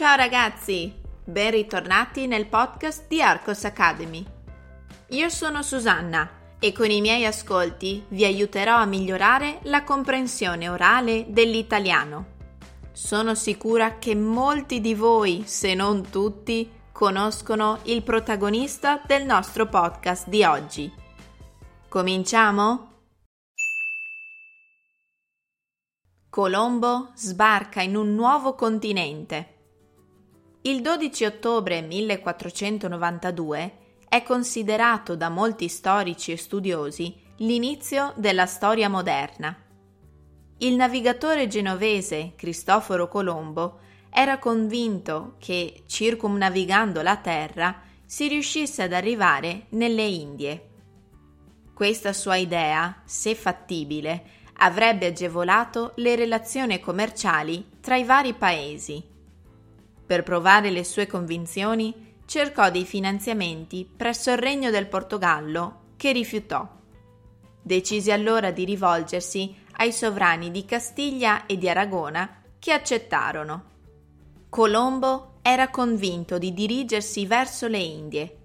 Ciao ragazzi, ben ritornati nel podcast di Arcos Academy. Io sono Susanna e con i miei ascolti vi aiuterò a migliorare la comprensione orale dell'italiano. Sono sicura che molti di voi, se non tutti, conoscono il protagonista del nostro podcast di oggi. Cominciamo? Colombo sbarca in un nuovo continente. Il 12 ottobre 1492 è considerato da molti storici e studiosi l'inizio della storia moderna. Il navigatore genovese Cristoforo Colombo era convinto che, circumnavigando la Terra, si riuscisse ad arrivare nelle Indie. Questa sua idea, se fattibile, avrebbe agevolato le relazioni commerciali tra i vari paesi. Per provare le sue convinzioni, cercò dei finanziamenti presso il Regno del Portogallo, che rifiutò. Decise allora di rivolgersi ai sovrani di Castiglia e di Aragona, che accettarono. Colombo era convinto di dirigersi verso le Indie.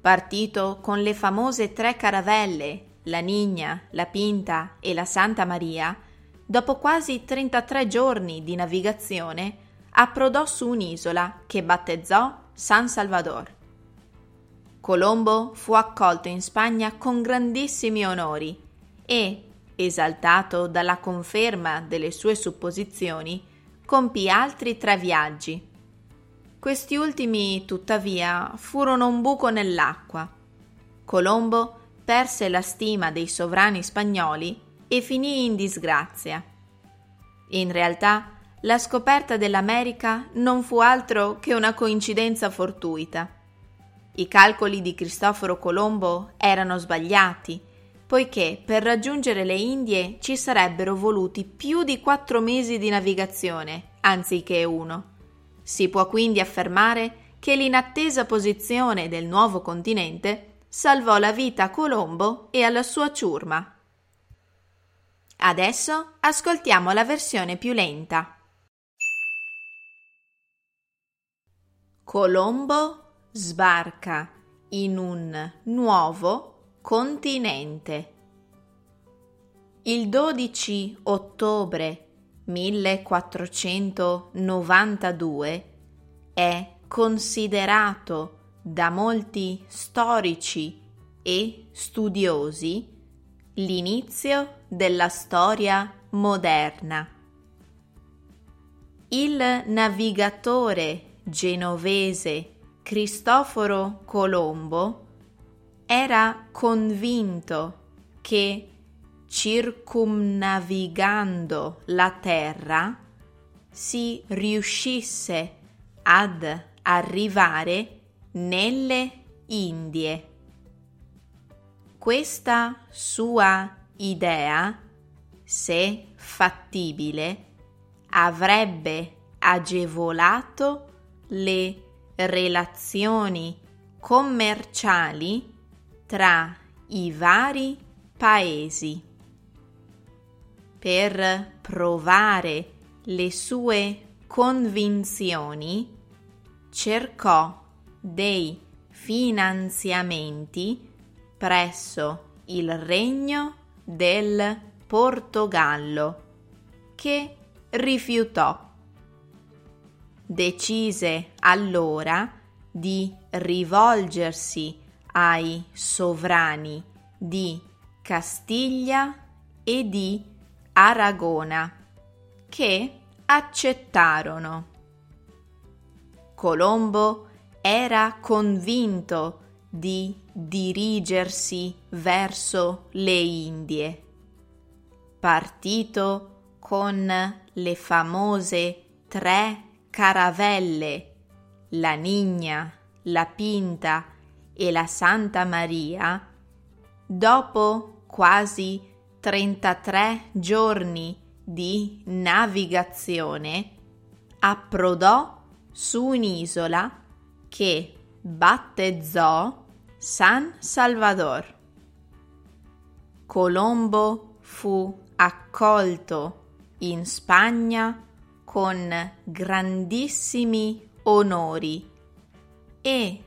Partito con le famose tre caravelle la Nigna, la Pinta e la Santa Maria, dopo quasi 33 giorni di navigazione, approdò su un'isola che battezzò San Salvador. Colombo fu accolto in Spagna con grandissimi onori e, esaltato dalla conferma delle sue supposizioni, compì altri tre viaggi. Questi ultimi, tuttavia, furono un buco nell'acqua. Colombo perse la stima dei sovrani spagnoli e finì in disgrazia. In realtà, la scoperta dell'America non fu altro che una coincidenza fortuita. I calcoli di Cristoforo Colombo erano sbagliati, poiché per raggiungere le Indie ci sarebbero voluti più di quattro mesi di navigazione, anziché uno. Si può quindi affermare che l'inattesa posizione del nuovo continente salvò la vita a Colombo e alla sua ciurma. Adesso ascoltiamo la versione più lenta. Colombo sbarca in un nuovo continente. Il 12 ottobre 1492 è considerato da molti storici e studiosi l'inizio della storia moderna. Il navigatore genovese Cristoforo Colombo era convinto che circumnavigando la Terra si riuscisse ad arrivare nelle Indie. Questa sua idea, se fattibile, avrebbe agevolato le relazioni commerciali tra i vari paesi. Per provare le sue convinzioni, cercò dei finanziamenti presso il Regno del Portogallo, che rifiutò. Decise allora di rivolgersi ai sovrani di Castiglia e di Aragona, che accettarono. Colombo era convinto di dirigersi verso le Indie. Partito con le famose tre caravelle, la Nigna, la Pinta e la Santa Maria, dopo quasi 33 giorni di navigazione, approdò su un'isola che battezzò San Salvador. Colombo fu accolto in Spagna con grandissimi onori e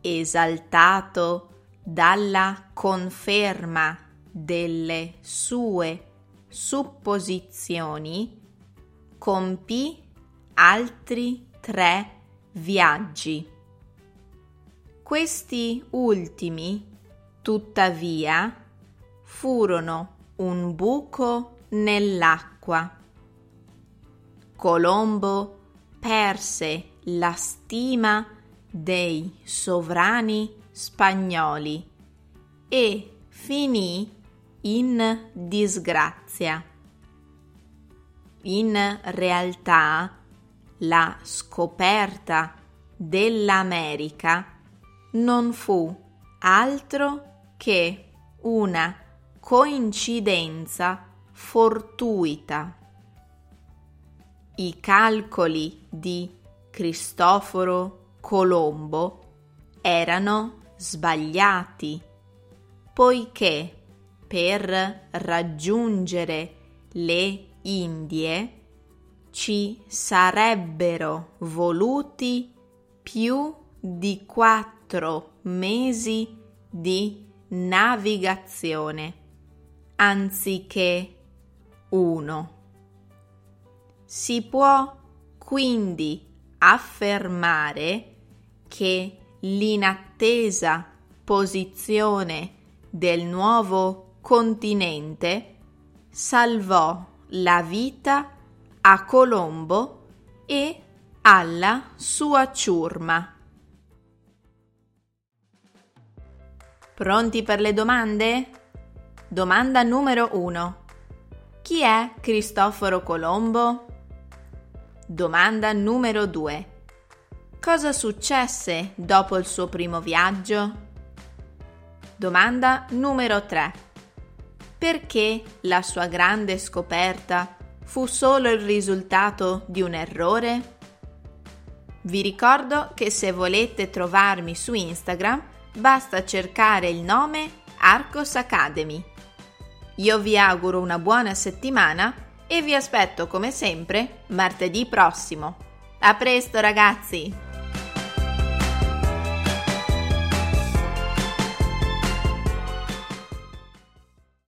esaltato dalla conferma delle sue supposizioni, compì altri tre viaggi. Questi ultimi, tuttavia, furono un buco nell'acqua. Colombo perse la stima dei sovrani spagnoli e finì in disgrazia. In realtà la scoperta dell'America non fu altro che una coincidenza fortuita. I calcoli di Cristoforo Colombo erano sbagliati, poiché per raggiungere le Indie ci sarebbero voluti più di quattro mesi di navigazione anziché uno. Si può quindi affermare che l'inattesa posizione del nuovo continente salvò la vita a Colombo e alla sua ciurma. Pronti per le domande? Domanda numero 1. Chi è Cristoforo Colombo? Domanda numero 2. Cosa successe dopo il suo primo viaggio? Domanda numero 3. Perché la sua grande scoperta fu solo il risultato di un errore? Vi ricordo che se volete trovarmi su Instagram basta cercare il nome Arcos Academy. Io vi auguro una buona settimana e vi aspetto come sempre martedì prossimo. A presto ragazzi!